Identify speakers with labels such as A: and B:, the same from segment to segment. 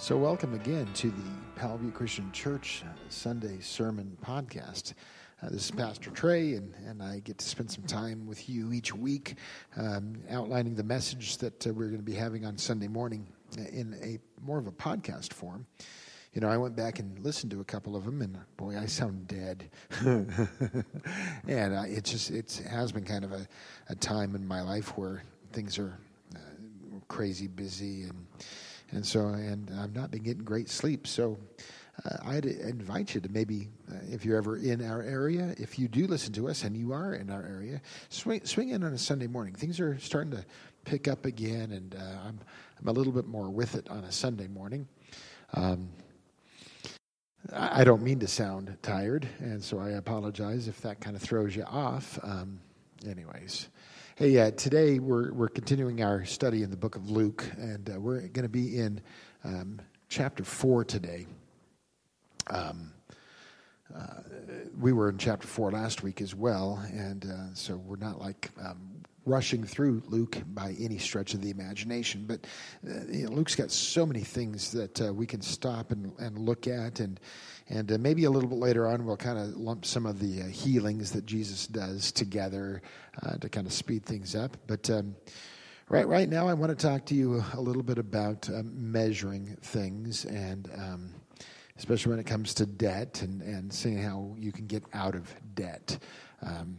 A: So, welcome again to the Powell Butte Christian Church Sunday Sermon Podcast. Uh, this is Pastor Trey, and, and I get to spend some time with you each week um, outlining the message that uh, we're going to be having on Sunday morning in a more of a podcast form. You know, I went back and listened to a couple of them, and boy, I sound dead. and uh, it just it has been kind of a, a time in my life where things are uh, crazy busy and and so and I've not been getting great sleep. So uh, I'd invite you to maybe, uh, if you're ever in our area, if you do listen to us and you are in our area, swing swing in on a Sunday morning. Things are starting to pick up again, and uh, I'm I'm a little bit more with it on a Sunday morning. Um, I don't mean to sound tired, and so I apologize if that kind of throws you off. Um, anyways, Hey, uh, today we're, we're continuing our study in the book of Luke, and uh, we're going to be in um, chapter 4 today. Um, uh, we were in chapter 4 last week as well, and uh, so we're not like um, rushing through Luke by any stretch of the imagination. But uh, you know, Luke's got so many things that uh, we can stop and, and look at, and and uh, maybe a little bit later on we'll kind of lump some of the uh, healings that Jesus does together uh, to kind of speed things up. But um, right right now, I want to talk to you a little bit about um, measuring things and. Um, especially when it comes to debt and, and seeing how you can get out of debt. Um,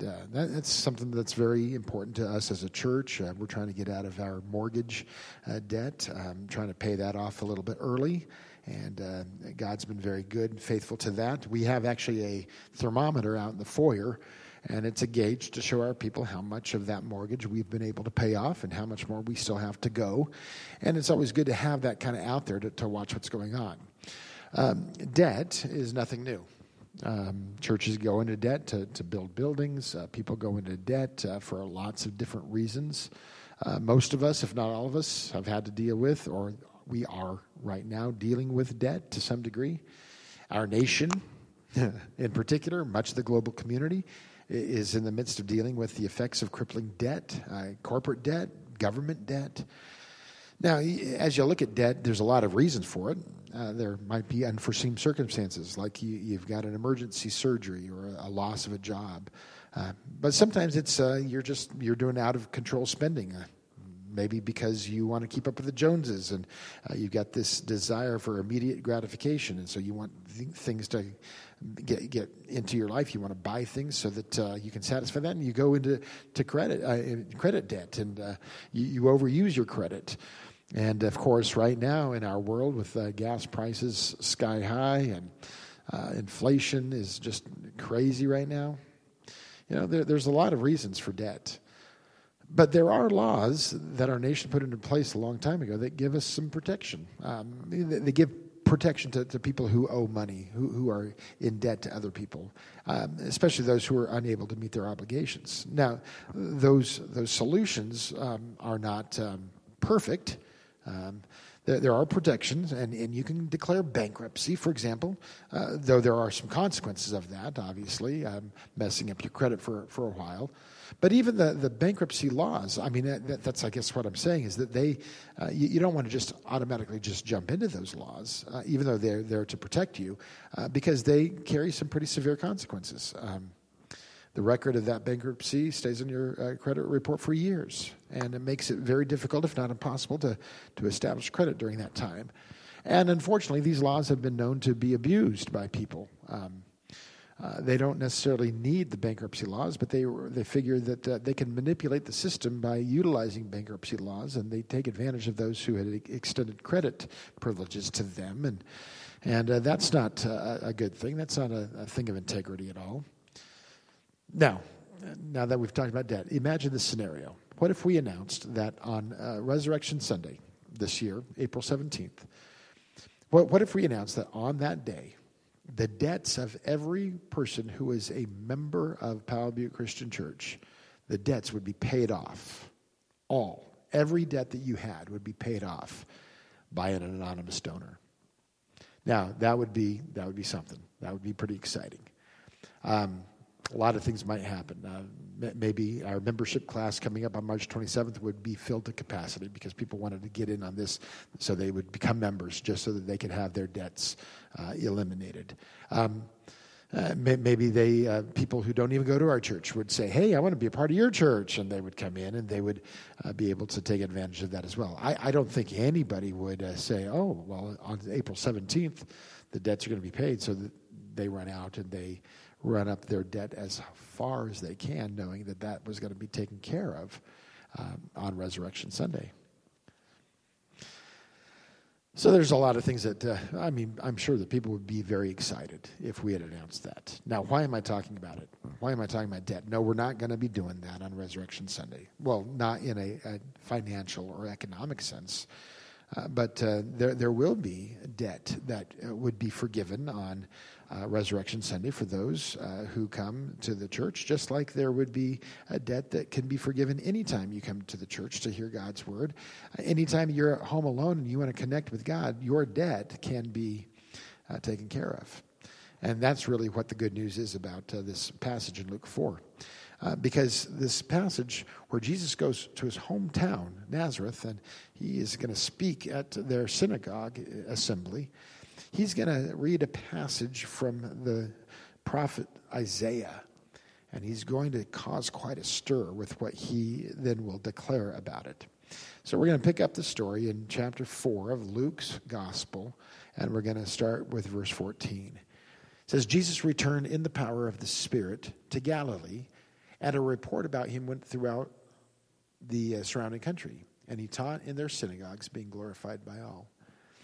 A: and uh, that, that's something that's very important to us as a church. Uh, we're trying to get out of our mortgage uh, debt, um, trying to pay that off a little bit early. And uh, God's been very good and faithful to that. We have actually a thermometer out in the foyer, and it's a gauge to show our people how much of that mortgage we've been able to pay off and how much more we still have to go. And it's always good to have that kind of out there to, to watch what's going on. Um, debt is nothing new. Um, churches go into debt to, to build buildings. Uh, people go into debt uh, for lots of different reasons. Uh, most of us, if not all of us, have had to deal with, or we are right now dealing with debt to some degree. Our nation, in particular, much of the global community, is in the midst of dealing with the effects of crippling debt, uh, corporate debt, government debt. Now, as you look at debt, there's a lot of reasons for it. Uh, there might be unforeseen circumstances, like you, have got an emergency surgery or a, a loss of a job. Uh, but sometimes it's uh, you're just you're doing out of control spending. Uh, maybe because you want to keep up with the Joneses, and uh, you've got this desire for immediate gratification, and so you want th- things to get get into your life. You want to buy things so that uh, you can satisfy that, and you go into to credit uh, credit debt, and uh, you, you, overuse your credit. And of course, right now in our world, with uh, gas prices sky high and uh, inflation is just crazy right now, you know, there, there's a lot of reasons for debt. But there are laws that our nation put into place a long time ago that give us some protection. Um, they, they give protection to, to, people who owe money, who, who are in debt to other people, um, especially those who are unable to meet their obligations. Now, those, those solutions um, are not um, perfect. Um, there, there, are protections, and, and you can declare bankruptcy, for example, uh, though there are some consequences of that, obviously, um, messing up your credit for, for a while. But even the, the bankruptcy laws, I mean, that, that's, I guess, what I'm saying is that they, uh, you, you, don't want to just automatically just jump into those laws, uh, even though they're there to protect you, uh, because they carry some pretty severe consequences. Um, the record of that bankruptcy stays in your uh, credit report for years, and it makes it very difficult, if not impossible, to, to establish credit during that time. And unfortunately, these laws have been known to be abused by people. Um, uh, they don't necessarily need the bankruptcy laws, but they they figure that uh, they can manipulate the system by utilizing bankruptcy laws, and they take advantage of those who had extended credit privileges to them, and and uh, that's not uh, a good thing. That's not a, a, thing of integrity at all. Now, now that we've talked about debt, imagine this scenario. What if we announced that on uh, Resurrection Sunday this year, April seventeenth? What, what if we announced that on that day? the debts of every person who is a member of Powell Butte Christian Church, the debts would be paid off. All. Every debt that you had would be paid off by an anonymous donor. Now, that would be, that would be something. That would be pretty exciting. Um, a lot of things might happen. Uh, maybe our membership class coming up on March 27th would be filled to capacity because people wanted to get in on this so they would become members just so that they could have their debts uh, eliminated. Um, uh, maybe they uh, people who don't even go to our church would say, "Hey, I want to be a part of your church," and they would come in and they would uh, be able to take advantage of that as well. I, I don't think anybody would uh, say, "Oh, well, on April seventeenth, the debts are going to be paid," so that they run out and they run up their debt as far as they can, knowing that that was going to be taken care of um, on Resurrection Sunday. So there's a lot of things that, uh, I mean, I'm sure that people would be very excited if we had announced that. Now, why am I talking about it? Why am I talking about debt? No, we're not going to be doing that on Resurrection Sunday. Well, not in a, a financial or economic sense, uh, but uh, there, there will be debt that uh, would be forgiven on uh, Resurrection Sunday for those uh, who come to the church, just like there would be a debt that can be forgiven anytime you come to the church to hear God's word. Uh, anytime you're at home alone and you want to connect with God, your debt can be uh, taken care of. And that's really what the good news is about uh, this passage in Luke 4. Uh, because this passage where Jesus goes to his hometown, Nazareth, and he is going to speak at their synagogue assembly, he's going to read a passage from the prophet Isaiah. And he's going to cause quite a stir with what he then will declare about it. So we're going to pick up the story in chapter 4 of Luke's gospel, and we're going to start with verse 14. It says, Jesus returned in the power of the Spirit to Galilee, and a report about him went throughout the uh, surrounding country. And he taught in their synagogues, being glorified by all.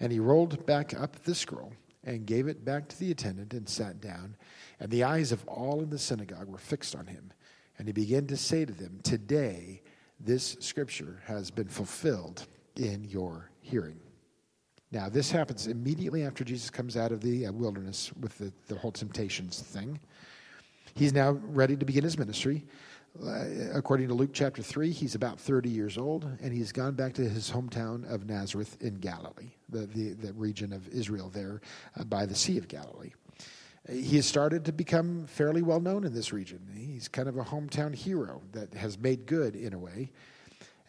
A: And he rolled back up the scroll and gave it back to the attendant and sat down. And the eyes of all in the synagogue were fixed on him. And he began to say to them, Today this scripture has been fulfilled in your hearing. Now, this happens immediately after Jesus comes out of the uh, wilderness with the, the whole temptations thing. He's now ready to begin his ministry. Uh, according to Luke chapter 3, he's about 30 years old, and he's gone back to his hometown of Nazareth in Galilee, the, the, the region of Israel there uh, by the Sea of Galilee. He has started to become fairly well known in this region. He's kind of a hometown hero that has made good in a way.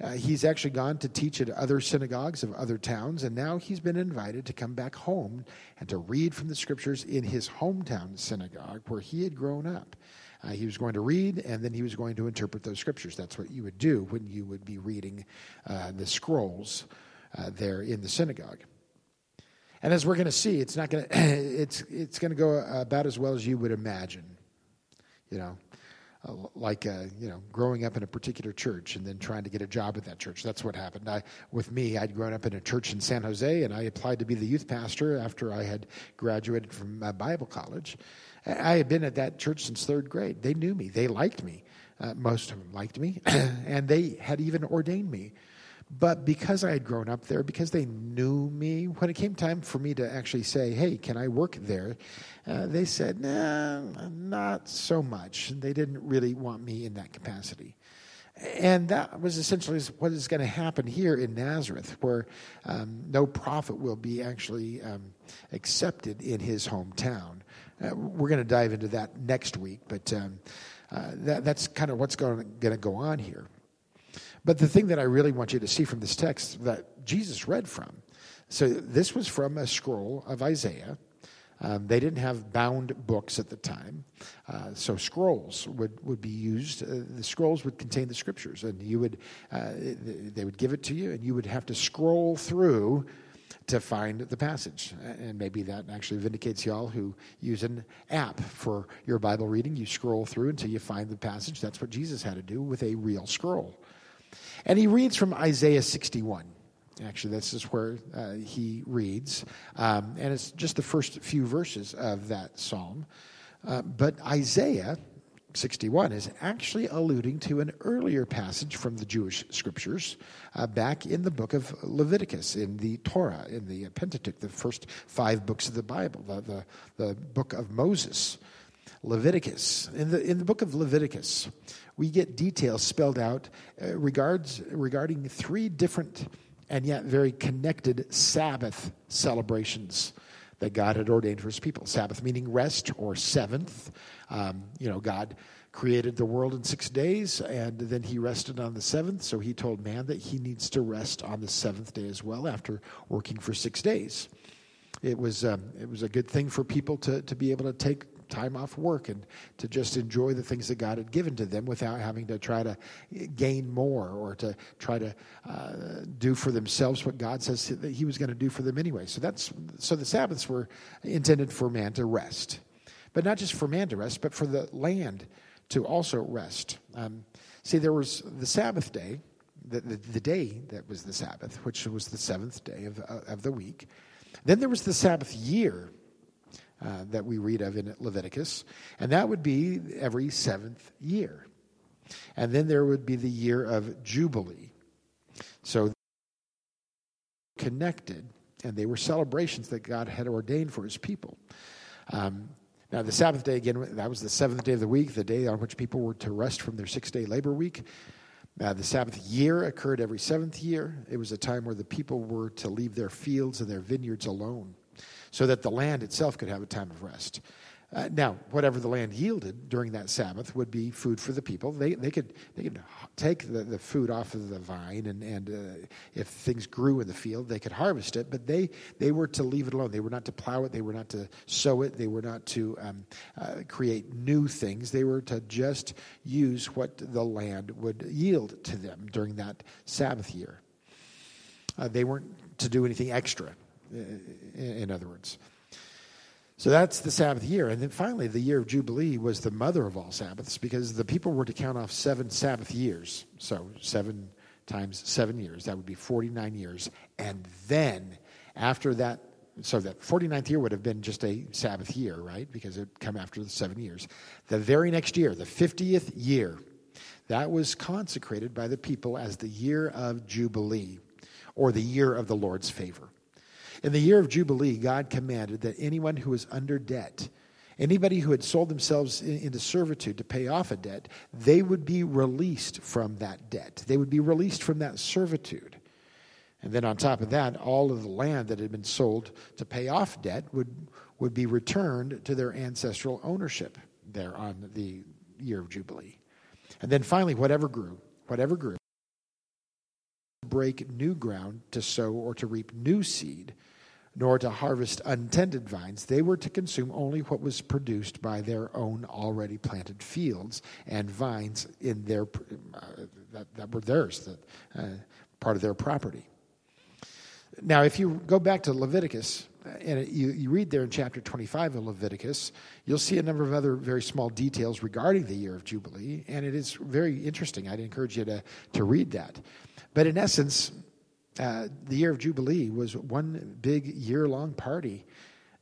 A: Uh, he's actually gone to teach at other synagogues of other towns, and now he's been invited to come back home and to read from the scriptures in his hometown synagogue where he had grown up. Uh, he was going to read, and then he was going to interpret those scriptures. That's what you would do when you would be reading uh, the scrolls uh, there in the synagogue. And as we're going to see, it's not going to it's it's going to go about as well as you would imagine. You know, uh, like uh, you know, growing up in a particular church and then trying to get a job at that church. That's what happened. I, with me, I'd grown up in a church in San Jose, and I applied to be the youth pastor after I had graduated from Bible college. I had been at that church since third grade. They knew me, they liked me. Uh, most of them liked me, and they had even ordained me. But because I had grown up there, because they knew me, when it came time for me to actually say, hey, can I work there? Uh, they said, nah, not so much. They didn't really want me in that capacity. And that was essentially what is going to happen here in Nazareth, where um, no prophet will be actually um, accepted in his hometown. Uh, we're going to dive into that next week, but um, uh, that, that's kind of what's going to go on here. But the thing that I really want you to see from this text that Jesus read from, so this was from a scroll of Isaiah. Um, they didn't have bound books at the time, uh, so scrolls would, would be used. Uh, the scrolls would contain the scriptures, and you would uh, they would give it to you, and you would have to scroll through to find the passage. And maybe that actually vindicates y'all who use an app for your Bible reading. You scroll through until you find the passage. That's what Jesus had to do with a real scroll. And he reads from Isaiah 61. Actually, this is where uh, he reads. Um, and it's just the first few verses of that psalm. Uh, but Isaiah 61 is actually alluding to an earlier passage from the Jewish scriptures uh, back in the book of Leviticus, in the Torah, in the Pentateuch, the first five books of the Bible, the, the, the book of Moses. Leviticus. In the, in the book of Leviticus, we get details spelled out uh, regards, regarding three different and yet very connected Sabbath celebrations that God had ordained for his people. Sabbath meaning rest or seventh. Um, you know, God created the world in six days and then he rested on the seventh. So he told man that he needs to rest on the seventh day as well after working for six days. It was, um, it was a good thing for people to, to be able to take time off work and to just enjoy the things that God had given to them without having to try to gain more or to try to uh, do for themselves what God says that He was going to do for them anyway. So that's so the Sabbaths were intended for man to rest, but not just for man to rest, but for the land to also rest. Um, see, there was the Sabbath day. The, the, the, day that was the Sabbath, which was the seventh day of, uh, of the week. Then there was the Sabbath year, uh, that we read of in Leviticus, and that would be every seventh year. And then there would be the year of Jubilee. So connected, and they were celebrations that God had ordained for his people. Um, now, the Sabbath day, again, that was the seventh day of the week, the day on which people were to rest from their six day labor week. Uh, the Sabbath year occurred every seventh year. It was a time where the people were to leave their fields and their vineyards alone so that the land itself could have a time of rest. Uh, now, whatever the land yielded during that Sabbath would be food for the people. They, they, could, they could take the, the food off of the vine, and, and uh, if things grew in the field, they could harvest it, but they, they were to leave it alone. They were not to plow it, they were not to sow it, they were not to um, uh, create new things. They were to just use what the land would yield to them during that Sabbath year. Uh, they weren't to do anything extra in other words. So that's the Sabbath year. And then finally, the year of Jubilee was the mother of all Sabbaths because the people were to count off seven Sabbath years. So seven times seven years, that would be 49 years. And then after that, so that 49th year would have been just a Sabbath year, right? Because it come after the seven years. The very next year, the 50th year, that was consecrated by the people as the year of Jubilee or the year of the Lord's favor. In the year of Jubilee, God commanded that anyone who was under debt, anybody who had sold themselves into servitude to pay off a debt, they would be released from that debt. They would be released from that servitude. And then on top of that, all of the land that had been sold to pay off debt would, would be returned to their ancestral ownership there on the year of Jubilee. And then finally, whatever grew, whatever grew, break new ground to sow or to reap new seed nor to harvest untended vines. They were to consume only what was produced by their own already planted fields and vines in their uh, that, that were theirs, that uh, part of their property. Now, if you go back to Leviticus, and you, you read there in chapter 25 of Leviticus, you'll see a number of other very small details regarding the year of Jubilee, and it is very interesting. I'd encourage you to, to read that. But in essence, uh, the year of Jubilee was one big year long party.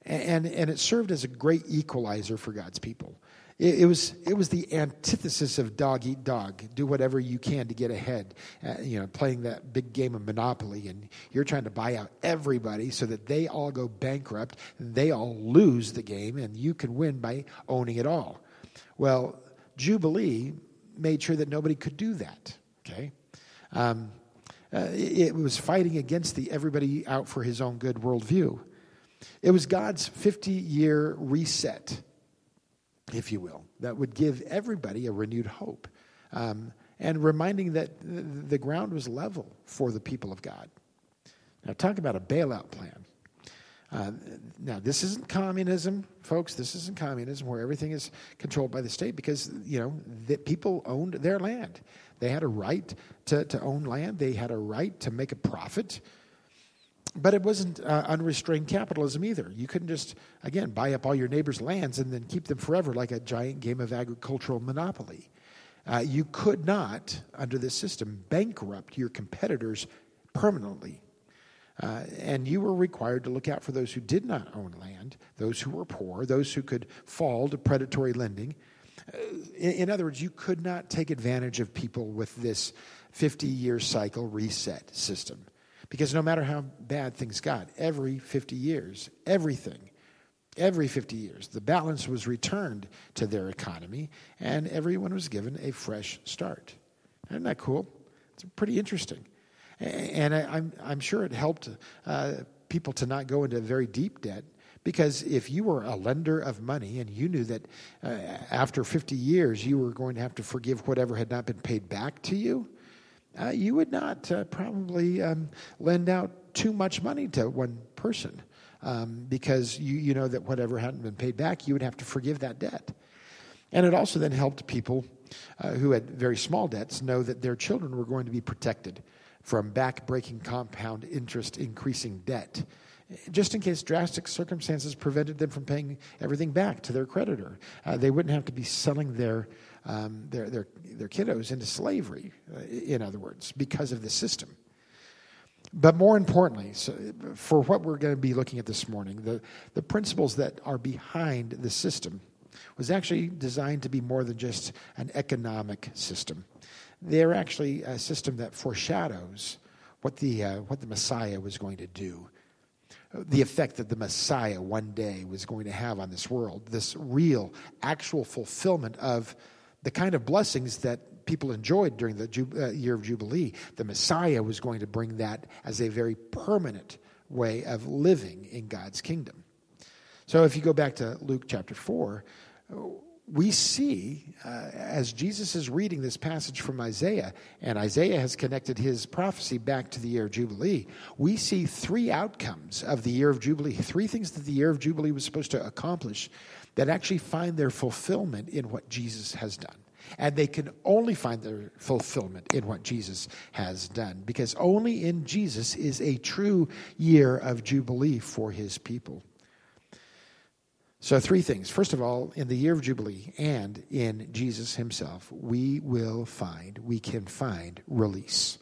A: And, and it served as a great equalizer for God's people. It, it, was, it was the antithesis of dog eat dog. Do whatever you can to get ahead. Uh, you know, playing that big game of Monopoly, and you're trying to buy out everybody so that they all go bankrupt, and they all lose the game, and you can win by owning it all. Well, Jubilee made sure that nobody could do that. Okay? Um, uh, it was fighting against the everybody out for his own good worldview. It was God's 50 year reset, if you will, that would give everybody a renewed hope um, and reminding that the ground was level for the people of God. Now, talk about a bailout plan. Uh, now, this isn't communism, folks. This isn't communism where everything is controlled by the state because, you know, the people owned their land. They had a right to, to own land, they had a right to make a profit. But it wasn't uh, unrestrained capitalism either. You couldn't just, again, buy up all your neighbors' lands and then keep them forever like a giant game of agricultural monopoly. Uh, you could not, under this system, bankrupt your competitors permanently. Uh, and you were required to look out for those who did not own land, those who were poor, those who could fall to predatory lending, In, in other words, you could not take advantage of people with this 50 year cycle reset system. Because no matter how bad things got, every 50 years, everything, every 50 years, the balance was returned to their economy and everyone was given a fresh start. Isn't that cool? It's pretty interesting. And I, am I'm, I'm sure it helped uh, people to not go into very deep debt because if you were a lender of money and you knew that uh, after 50 years you were going to have to forgive whatever had not been paid back to you, uh, you would not uh, probably um, lend out too much money to one person um, because you, you know that whatever hadn't been paid back, you would have to forgive that debt. And it also then helped people uh, who had very small debts know that their children were going to be protected from back-breaking compound interest increasing debt just in case drastic circumstances prevented them from paying everything back to their creditor. Uh, they wouldn't have to be selling their, um, their, their, their kiddos into slavery, uh, in other words, because of the system. But more importantly, so for what we're going to be looking at this morning, the, the principles that are behind the system was actually designed to be more than just an economic system. They're actually a system that foreshadows what the, uh, what the Messiah was going to do, the effect that the Messiah one day was going to have on this world, this real, actual fulfillment of the kind of blessings that people enjoyed during the uh, year of Jubilee. The Messiah was going to bring that as a very permanent way of living in God's kingdom. So if you go back to Luke chapter 4, we see uh, as Jesus is reading this passage from Isaiah, and Isaiah has connected his prophecy back to the year of Jubilee, we see three outcomes of the year of Jubilee, three things that the year of Jubilee was supposed to accomplish that actually find their fulfillment in what Jesus has done. And they can only find their fulfillment in what Jesus has done, because only in Jesus is a true year of Jubilee for his people. So, three things. First of all, in the year of Jubilee and in Jesus himself, we will find, we can find release.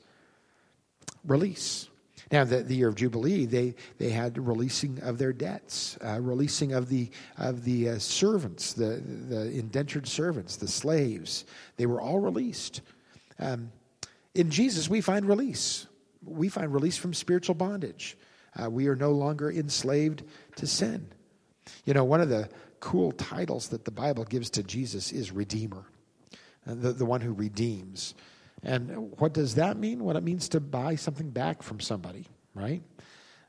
A: Release. Now, the, the year of Jubilee, they, they had releasing of their debts, uh, releasing of the, of the uh, servants, the, the indentured servants, the slaves. They were all released. Um, in Jesus, we find release. We find release from spiritual bondage. Uh, we are no longer enslaved to sin. You know, one of the cool titles that the Bible gives to Jesus is Redeemer, uh, the, the one who redeems. And what does that mean? What it means to buy something back from somebody, right?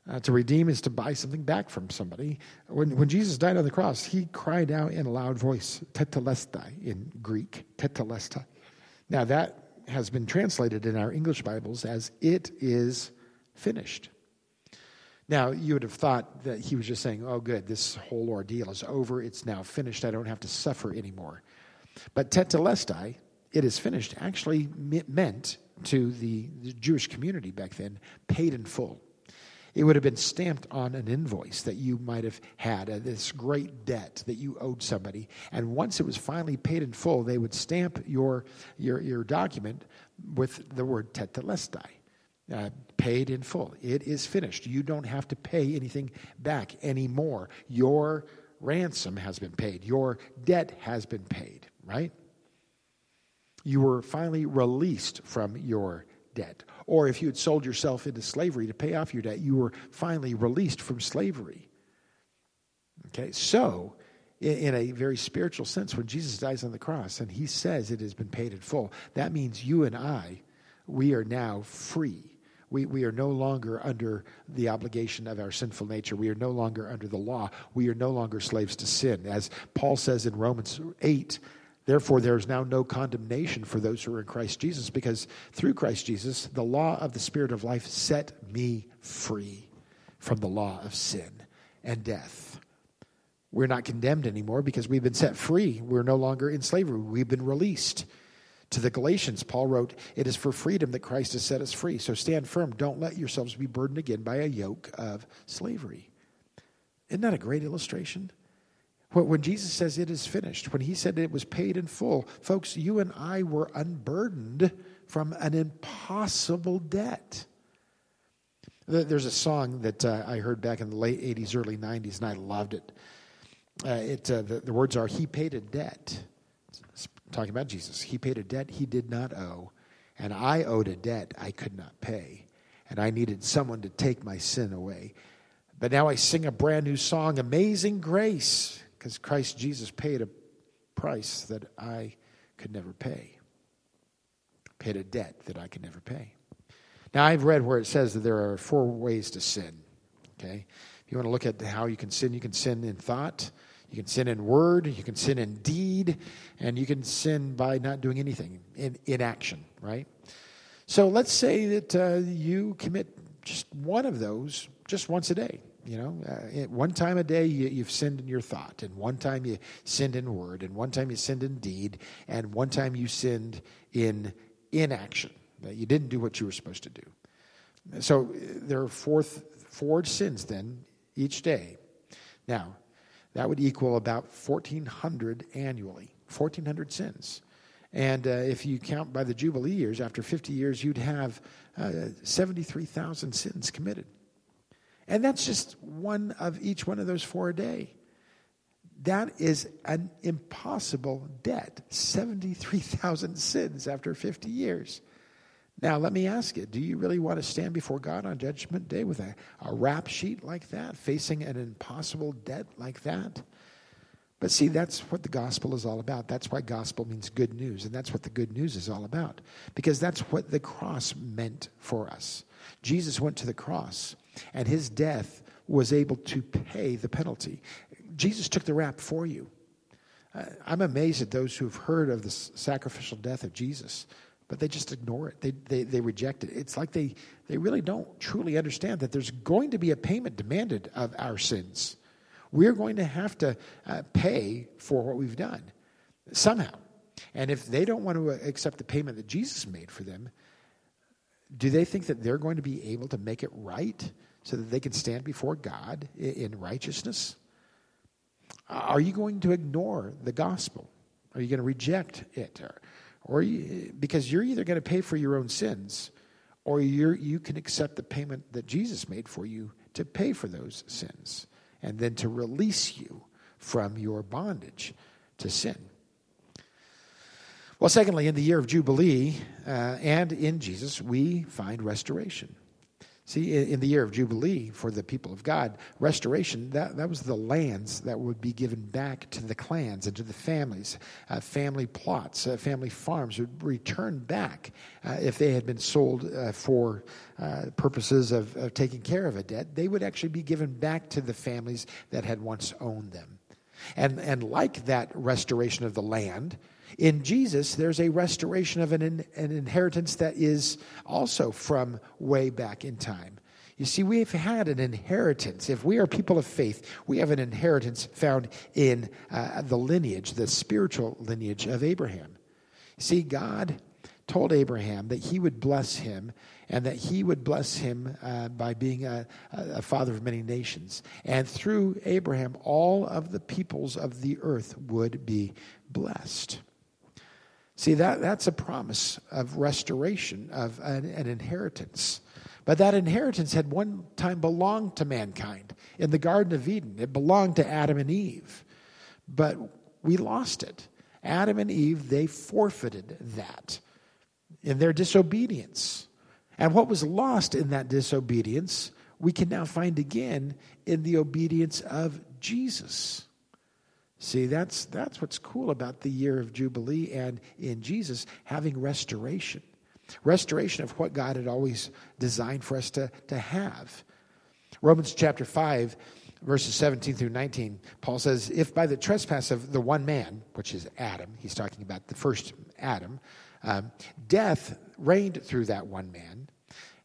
A: Uh, to redeem is to buy something back from somebody. When, when Jesus died on the cross, he cried out in a loud voice, tetelestai in Greek, tetelestai. Now, that has been translated in our English Bibles as it is finished. Now, you would have thought that he was just saying, oh, good, this whole ordeal is over. It's now finished. I don't have to suffer anymore. But tetelestai, it is finished, actually meant to the, Jewish community back then, paid in full. It would have been stamped on an invoice that you might have had, uh, this great debt that you owed somebody. And once it was finally paid in full, they would stamp your, your, your document with the word tetelestai uh, paid in full. It is finished. You don't have to pay anything back anymore. Your ransom has been paid, your debt has been paid, right? You were finally released from your debt. Or if you had sold yourself into slavery to pay off your debt, you were finally released from slavery. Okay, so in a very spiritual sense, when Jesus dies on the cross and he says it has been paid in full, that means you and I, we are now free we, we are no longer under the obligation of our sinful nature. We are no longer under the law. We are no longer slaves to sin. As Paul says in Romans 8, therefore there is now no condemnation for those who are in Christ Jesus, because through Christ Jesus, the law of the Spirit of life set me free from the law of sin and death. We're not condemned anymore because we've been set free. We're no longer in slavery. We've been released. To the Galatians, Paul wrote, It is for freedom that Christ has set us free. So stand firm. Don't let yourselves be burdened again by a yoke of slavery. Isn't that a great illustration? When Jesus says it is finished, when he said it was paid in full, folks, you and I were unburdened from an impossible debt. There's a song that uh, I heard back in the late 80s, early 90s, and I loved it. Uh, it uh, the, the words are, He paid a debt talking about Jesus. He paid a debt he did not owe, and I owed a debt I could not pay, and I needed someone to take my sin away. But now I sing a brand new song, Amazing Grace, because Christ Jesus paid a price that I could never pay, paid a debt that I could never pay. Now, I've read where it says that there are four ways to sin. Okay? If you want to look at how you can sin, you can sin in thought, you can sin in word, you can sin in deed, and you can sin by not doing anything, in inaction, right? So let's say that uh, you commit just one of those just once a day. You know, uh, one time a day you, have sinned in your thought, and one time you sinned in word, and one time you sinned in deed, and one time you sinned in inaction. That you didn't do what you were supposed to do. So uh, there are four, four sins then each day. Now, that would equal about 1,400 annually, 1,400 sins. And uh, if you count by the Jubilee years, after 50 years, you'd have uh, 73,000 sins committed. And that's just one of each one of those four a day. That is an impossible debt 73,000 sins after 50 years. Now, let me ask you do you really want to stand before God on Judgment Day with a, a rap sheet like that, facing an impossible debt like that? But see, that's what the gospel is all about. That's why gospel means good news, and that's what the good news is all about. Because that's what the cross meant for us. Jesus went to the cross, and his death was able to pay the penalty. Jesus took the rap for you. Uh, I'm amazed at those who've heard of the sacrificial death of Jesus, but they just ignore it. They, they, they reject it. It's like they, they really don't truly understand that there's going to be a payment demanded of our sins. We're going to have to uh, pay for what we've done somehow. And if they don't want to accept the payment that Jesus made for them, do they think that they're going to be able to make it right so that they can stand before God in righteousness? Are you going to ignore the gospel? Are you going to reject it? Or you, because you're either going to pay for your own sins, or you you can accept the payment that Jesus made for you to pay for those sins, and then to release you from your bondage to sin. Well, secondly, in the year of Jubilee uh, and in Jesus, we find restoration. See, in the year of Jubilee for the people of God, restoration, that, that was the lands that would be given back to the clans and to the families. Uh, family plots, uh, family farms would return back uh, if they had been sold uh, for uh, purposes of, of taking care of a debt. They would actually be given back to the families that had once owned them. And, and like that restoration of the land, in Jesus, there's a restoration of an, an inheritance that is also from way back in time. You see, we've had an inheritance. If we are people of faith, we have an inheritance found in uh, the lineage, the spiritual lineage of Abraham. See, God told Abraham that he would bless him and that he would bless him uh, by being a, a, father of many nations. And through Abraham, all of the peoples of the earth would be blessed. See, that, that's a promise of restoration, of an, an, inheritance. But that inheritance had one time belonged to mankind in the Garden of Eden. It belonged to Adam and Eve. But we lost it. Adam and Eve, they forfeited that in their disobedience. And what was lost in that disobedience, we can now find again in the obedience of Jesus. See, that's, that's what's cool about the year of Jubilee and in Jesus having restoration. Restoration of what God had always designed for us to, to have. Romans chapter 5, verses 17 through 19, Paul says, If by the trespass of the one man, which is Adam, he's talking about the first Adam, um, death reigned through that one man,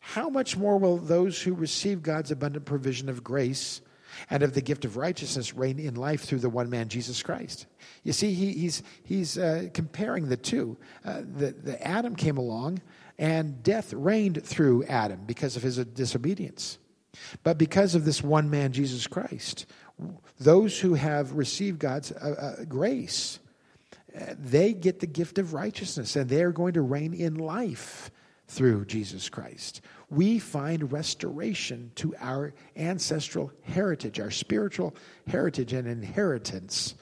A: how much more will those who receive God's abundant provision of grace and of the gift of righteousness reign in life through the one man, Jesus Christ. You see, he, he's, he's uh, comparing the two. Uh, the, the Adam came along, and death reigned through Adam because of his disobedience. But because of this one man, Jesus Christ, those who have received God's uh, uh grace, uh, they get the gift of righteousness, and they are going to reign in life through Jesus Christ we find restoration to our ancestral heritage, our spiritual heritage and inheritance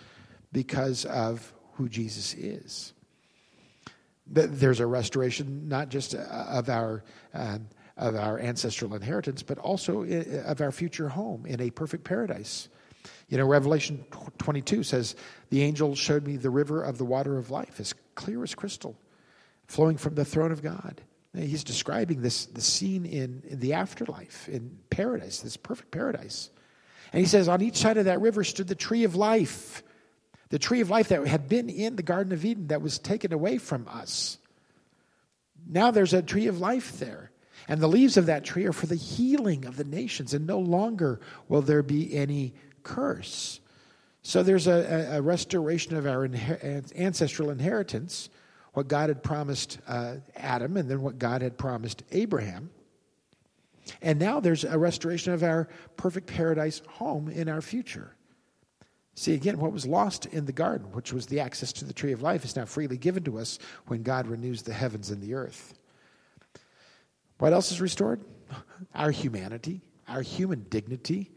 A: because of who Jesus is. There's a restoration not just uh, of our, um, of our ancestral inheritance, but also of our future home in a perfect paradise. You know, Revelation 22 says, The angel showed me the river of the water of life, as clear as crystal, flowing from the throne of God. He's describing this the scene in, in the afterlife, in paradise, this perfect paradise. And he says, On each side of that river stood the tree of life, the tree of life that had been in the Garden of Eden that was taken away from us. Now there's a tree of life there. And the leaves of that tree are for the healing of the nations, and no longer will there be any curse. So there's a, a restoration of our inher- ancestral inheritance, what God had promised uh, Adam, and then what God had promised Abraham. And now there's a restoration of our perfect paradise home in our future. See, again, what was lost in the garden, which was the access to the tree of life, is now freely given to us when God renews the heavens and the earth. What else is restored? Our humanity, our human dignity.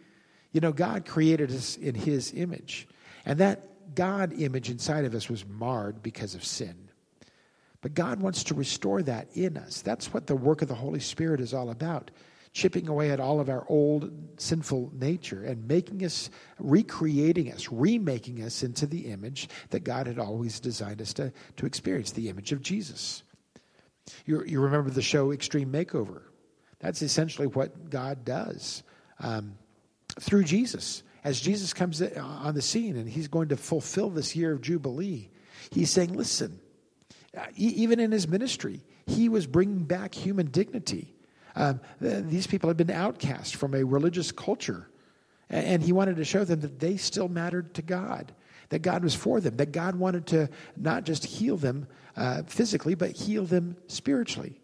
A: You know, God created us in His image, and that God image inside of us was marred because of sin. But God wants to restore that in us. That's what the work of the Holy Spirit is all about chipping away at all of our old sinful nature and making us, recreating us, remaking us into the image that God had always designed us to, to experience, the image of Jesus. You, you remember the show Extreme Makeover. That's essentially what God does um, through Jesus. As Jesus comes on the scene and he's going to fulfill this year of Jubilee, he's saying, listen, uh, even in his ministry, he was bringing back human dignity. Um, these people had been outcast from a religious culture. And he wanted to show them that they still mattered to God, that God was for them, that God wanted to not just heal them uh, physically, but heal them spiritually.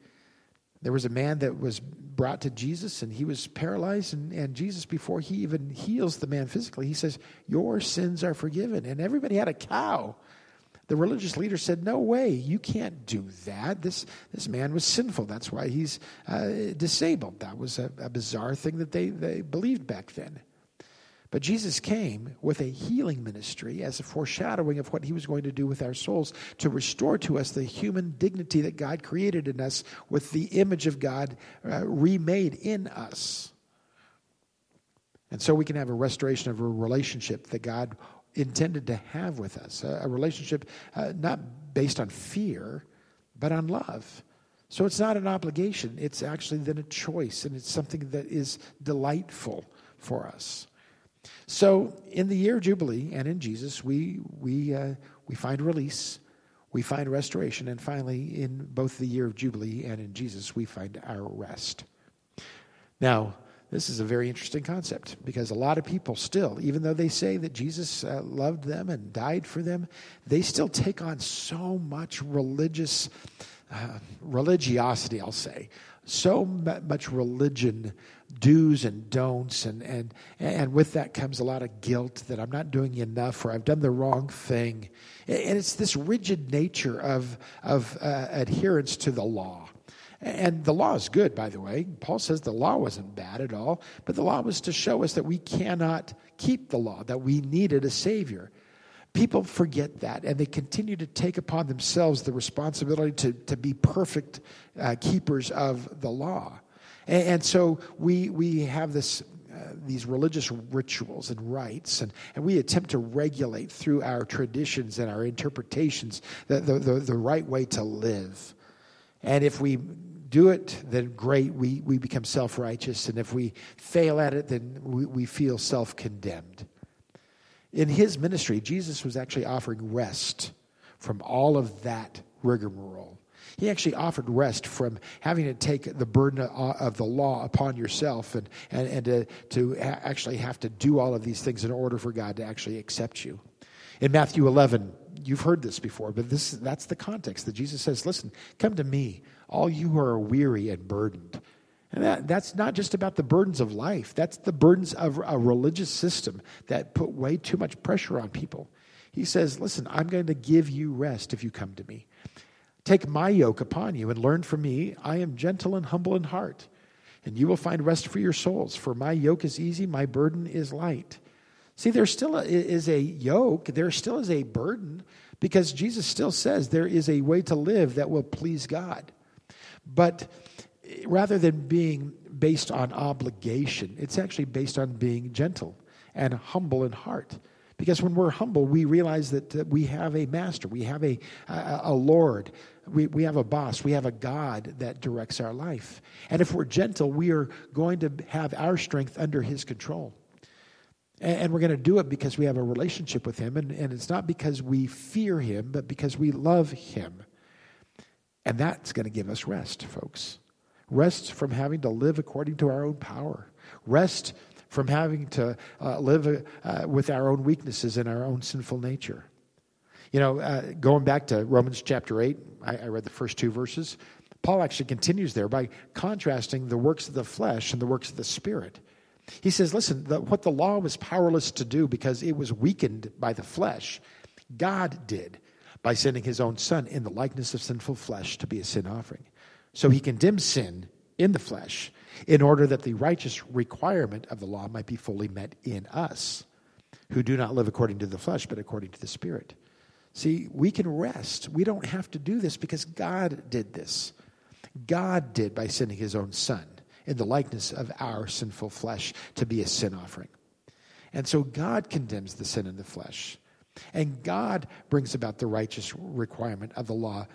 A: There was a man that was brought to Jesus and he was paralyzed, and, and Jesus, before he even heals the man physically, he says, Your sins are forgiven. And everybody had a cow the religious leader said, No way, you can't do that. This, this man was sinful. That's why he's uh, disabled. That was a, a bizarre thing that they, they believed back then. But Jesus came with a healing ministry as a foreshadowing of what he was going to do with our souls to restore to us the human dignity that God created in us with the image of God uh, remade in us. And so we can have a restoration of a relationship that God intended to have with us a, a relationship uh, not based on fear, but on love. So it's not an obligation, it's actually then a choice, and it's something that is delightful for us. So in the year of Jubilee and in Jesus, we, we, uh, we find release, we find restoration, and finally, in both the year of Jubilee and in Jesus, we find our rest. Now, this is a very interesting concept because a lot of people still, even though they say that Jesus uh, loved them and died for them, they still take on so much religious uh, religiosity, I'll say, so much religion, do's and don'ts, and, and, and with that comes a lot of guilt that I'm not doing enough or I've done the wrong thing. And it's this rigid nature of, of uh, adherence to the law. And the law is good, by the way. Paul says the law wasn't bad at all, but the law was to show us that we cannot keep the law, that we needed a Savior. People forget that, and they continue to take upon themselves the responsibility to, to be perfect uh, keepers of the law. And, and so we, we have this uh, these religious rituals and rites, and, and we attempt to regulate through our traditions and our interpretations the, the, the, the right way to live. And if we do it, then great, we, we become self righteous. And if we fail at it, then we, we feel self condemned. In his ministry, Jesus was actually offering rest from all of that rigmarole. He actually offered rest from having to take the burden of the law upon yourself and, and, and to, to actually have to do all of these things in order for God to actually accept you. In Matthew 11, you've heard this before, but this, that's the context that Jesus says, Listen, come to me, all you who are weary and burdened. And that, that's not just about the burdens of life, that's the burdens of a religious system that put way too much pressure on people. He says, Listen, I'm going to give you rest if you come to me. Take my yoke upon you and learn from me. I am gentle and humble in heart, and you will find rest for your souls. For my yoke is easy, my burden is light. See, there still is a yoke, there still is a burden, Because Jesus still says there is a way to live that will please God. But rather than being based on obligation, it's actually based on being gentle and humble in heart. Because when we're humble, we realize that, that we have a master, we have a, a, a Lord, we, we have a boss, we have a God that directs our life. And if we're gentle, we are going to have our strength under His control. And, we're going to do it because we have a relationship with Him. And, and it's not because we fear Him, but because we love Him. And that's going to give us rest, folks. Rest from having to live according to our own power. Rest from having to uh, live uh, with our own weaknesses and our own sinful nature. You know, uh, going back to Romans chapter 8, I, I read the first two verses. Paul actually continues there by contrasting the works of the flesh and the works of the spirit. He says, listen, the, what the law was powerless to do because it was weakened by the flesh, God did by sending his own son in the likeness of sinful flesh to be a sin offering. So he condemns sin in the flesh in order that the righteous requirement of the law might be fully met in us who do not live according to the flesh, but according to the Spirit. See, we can rest. We don't have to do this because God did this. God did by sending his own Son in the likeness of our sinful flesh to be a sin offering. And so God condemns the sin in the flesh. And God brings about the righteous requirement of the law.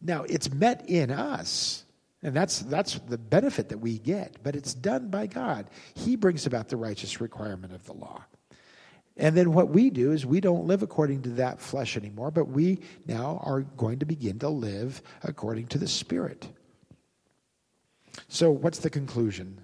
A: Now, it's met in us. And that's, that's the benefit that we get, but it's done by God. He brings about the righteous requirement of the law. And then what we do is we don't live according to that flesh anymore, but we now are going to begin to live according to the Spirit. So, what's the conclusion?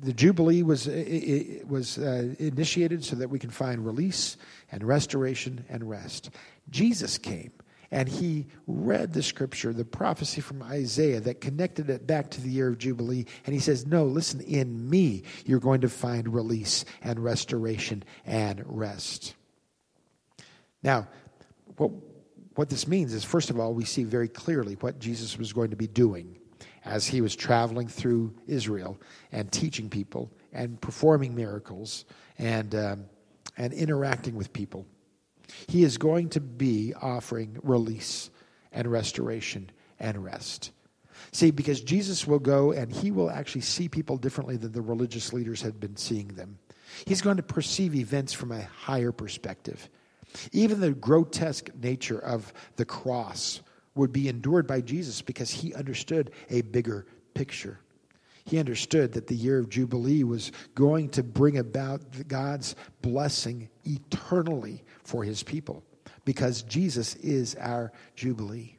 A: The Jubilee was, it was uh, initiated so that we can find release and restoration and rest. Jesus came and he read the scripture, the prophecy from Isaiah that connected it back to the year of Jubilee. And he says, No, listen, in me, you're going to find release and restoration and rest. Now, what, what this means is, first of all, we see very clearly what Jesus was going to be doing as he was traveling through Israel and teaching people and performing miracles and, um, and interacting with people. He is going to be offering release and restoration and rest. See, because Jesus will go and he will actually see people differently than the religious leaders had been seeing them. He's going to perceive events from a higher perspective. Even the grotesque nature of the cross would be endured by Jesus because he understood a bigger picture. He understood that the year of Jubilee was going to bring about God's blessing eternally for his people because Jesus is our Jubilee.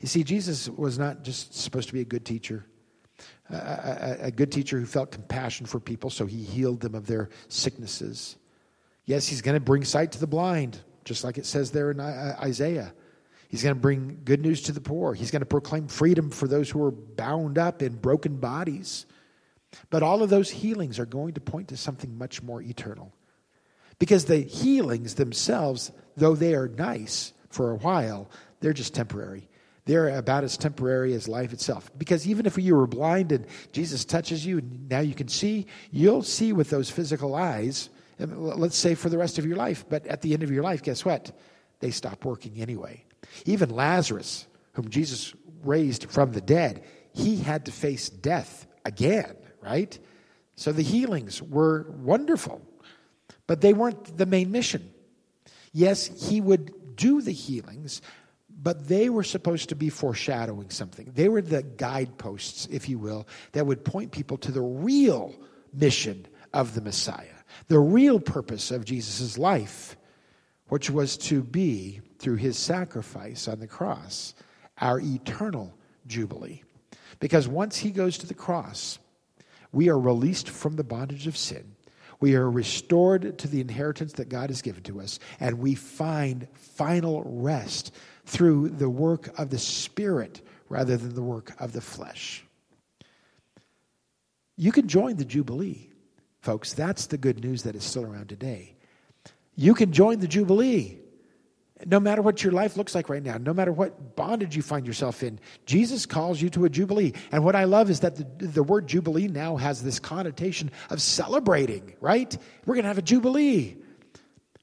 A: You see, Jesus was not just supposed to be a good teacher, a, a, a, good teacher who felt compassion for people, so he healed them of their sicknesses. Yes, he's going to bring sight to the blind, just like it says there in Isaiah. He's going to bring good news to the poor. He's going to proclaim freedom for those who are bound up in broken bodies. But all of those healings are going to point to something much more eternal. Because the healings themselves, though they are nice for a while, they're just temporary. They're about as temporary as life itself. Because even if you were blind and Jesus touches you and now you can see, you'll see with those physical eyes, um, let's say for the rest of your life. But at the end of your life, guess what? They stop working anyway. Even Lazarus, whom Jesus raised from the dead, he had to face death again, right? So the healings were wonderful, but they weren't the main mission. Yes, he would do the healings, but they were supposed to be foreshadowing something. They were the guideposts, if you will, that would point people to the real mission of the Messiah, the real purpose of Jesus' life, which was to be through his sacrifice on the cross, our eternal Jubilee. Because once he goes to the cross, we are released from the bondage of sin. We are restored to the inheritance that God has given to us, and we find final rest through the work of the Spirit rather than the work of the flesh. You can join the Jubilee, folks. That's the good news that is still around today. You can join the Jubilee. No matter what your life looks like right now, no matter what bondage you find yourself in, Jesus calls you to a jubilee. And what I love is that the, the word jubilee now has this connotation of celebrating, right? We're going to have a jubilee.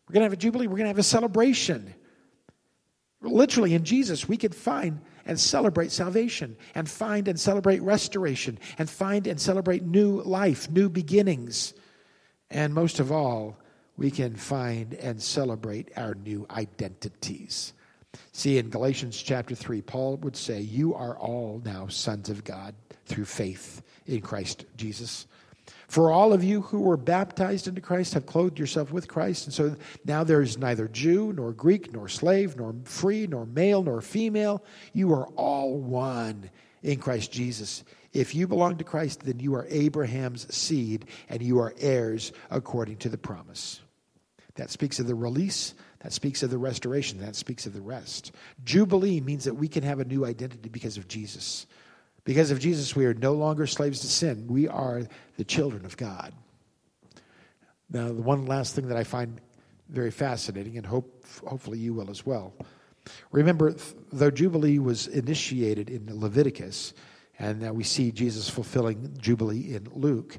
A: We're going to have a jubilee. We're going to have a celebration. Literally, in Jesus, we can find and celebrate salvation, and find and celebrate restoration, and find and celebrate new life, new beginnings. And most of all, we can find and celebrate our new identities. See, in Galatians chapter 3, Paul would say, You are all now sons of God through faith in Christ Jesus. For all of you who were baptized into Christ have clothed yourself with Christ. And so now there is neither Jew, nor Greek, nor slave, nor free, nor male, nor female. You are all one in Christ Jesus. If you belong to Christ, then you are Abraham's seed and you are heirs according to the promise. That speaks of the release, that speaks of the restoration, that speaks of the rest. Jubilee means that we can have a new identity because of Jesus. Because of Jesus, we are no longer slaves to sin. We are the children of God. Now, the one last thing that I find very fascinating, and hope, hopefully you will as well. Remember, though Jubilee was initiated in Leviticus, and now we see Jesus fulfilling Jubilee in Luke,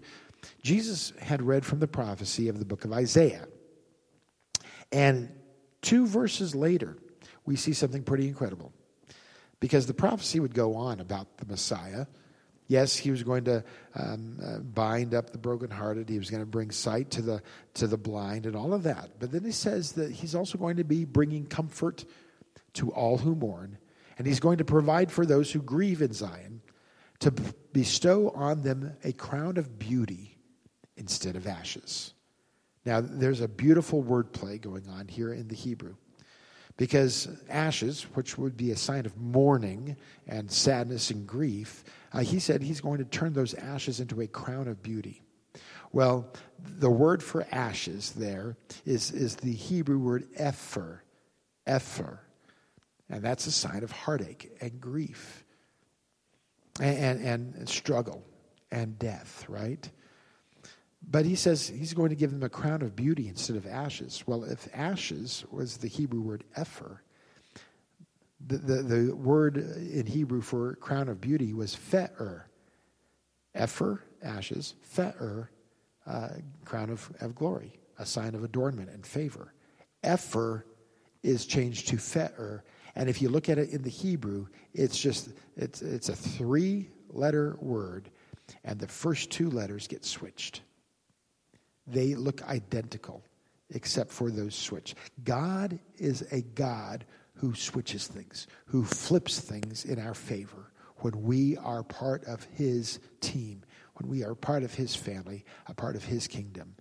A: Jesus had read from the prophecy of the book of Isaiah. And two verses later, we see something pretty incredible because the prophecy would go on about the Messiah. Yes, he was going to um, uh, bind up the brokenhearted. He was going to bring sight to the to the blind, and all of that. But then he says that he's also going to be bringing comfort to all who mourn, and he's going to provide for those who grieve in Zion, to bestow on them a crown of beauty instead of ashes. Now, there's a beautiful wordplay going on here in the Hebrew. Because ashes, which would be a sign of mourning and sadness and grief, uh, he said he's going to turn those ashes into a crown of beauty. Well, the word for ashes there is, is the Hebrew word epher, epher. And that's a sign of heartache and grief and, and, and struggle and death, right? But he says he's going to give them a crown of beauty instead of ashes. Well, if ashes was the Hebrew word epher, the, the, the word in Hebrew for crown of beauty was fe'er. Epher, ashes, fe'er, uh, crown of, of glory, a sign of adornment and favor. Epher is changed to fe'er. And if you look at it in the Hebrew, it's just, it's, it's a three letter word, and the first two letters get switched. They look identical, except for those switch. God is a God who switches things, who flips things in our favor when we are part of his team, when we are part of his family, a part of his kingdom.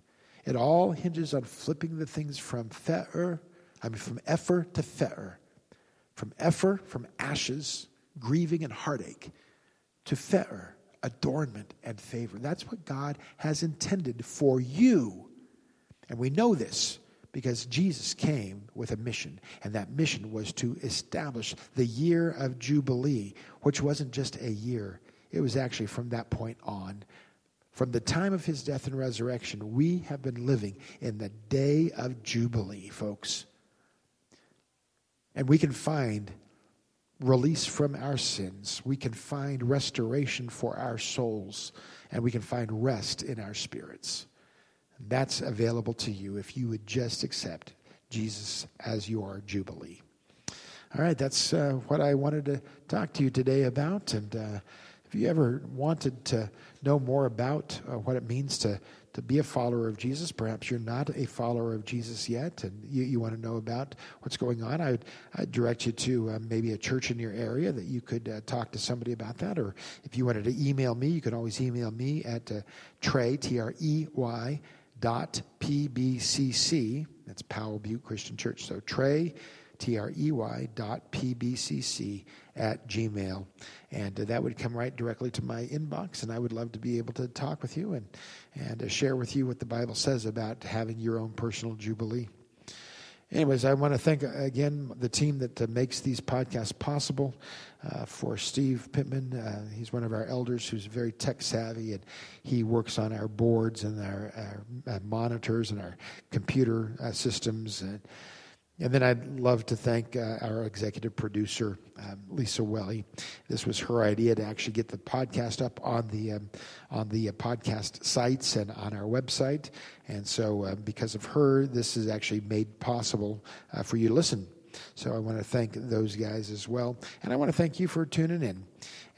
A: It all hinges on flipping the things from fe'er, I mean from epher to fe'er. From epher, from ashes, grieving and heartache, to fe'er, adornment and favor. That's what God has intended for you. And we know this because Jesus came with a mission, and that mission was to establish the year of Jubilee, which wasn't just a year, it was actually from that point on. From the time of his death and resurrection, we have been living in the day of Jubilee, folks. And we can find release from our sins. We can find restoration for our souls, and we can find rest in our spirits. That's available to you if you would just accept Jesus as your Jubilee. All right, that's uh, what I wanted to talk to you today about. And uh, if you ever wanted to know more about uh, what it means to to be a follower of Jesus. Perhaps you're not a follower of Jesus yet, and you, you want to know about what's going on. I would I'd direct you to uh, maybe a church in your area that you could uh, talk to somebody about that. Or if you wanted to email me, you can always email me at uh, Trey, T R E Y, dot P B C C. That's Powell Butte Christian Church. So Trey, T R E Y, dot P B C C at Gmail. And uh, that would come right directly to my inbox, and I would love to be able to talk with you and, and uh, share with you what the Bible says about having your own personal Jubilee. Anyways, I want to thank uh, again the team that uh, makes these podcasts possible. Uh, for Steve Pittman, uh, he's one of our elders who's very tech savvy, and he works on our boards and our, our, our monitors and our computer systems. And, and then I'd love to thank uh, our executive producer, um, Lisa Welly. This was her idea to actually get the podcast up on the um, on the uh, podcast sites and on our website. And so, uh, because of her, this is actually made possible uh, for you to listen. So I want to thank those guys as well. And I want to thank you for tuning in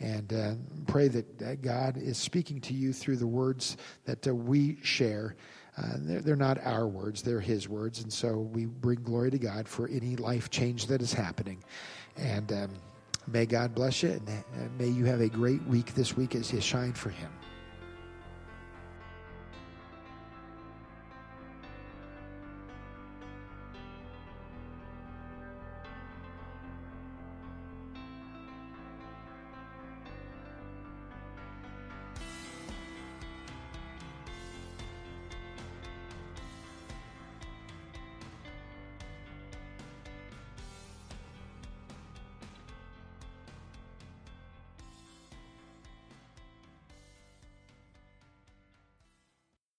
A: and uh, pray that God is speaking to you through the words that uh, we share. Uh, they're, they're, not our words, they're His words. And so we bring glory to God for any life change that is happening. And um, may God bless you, and uh, may you have a great week this week as you shine for Him.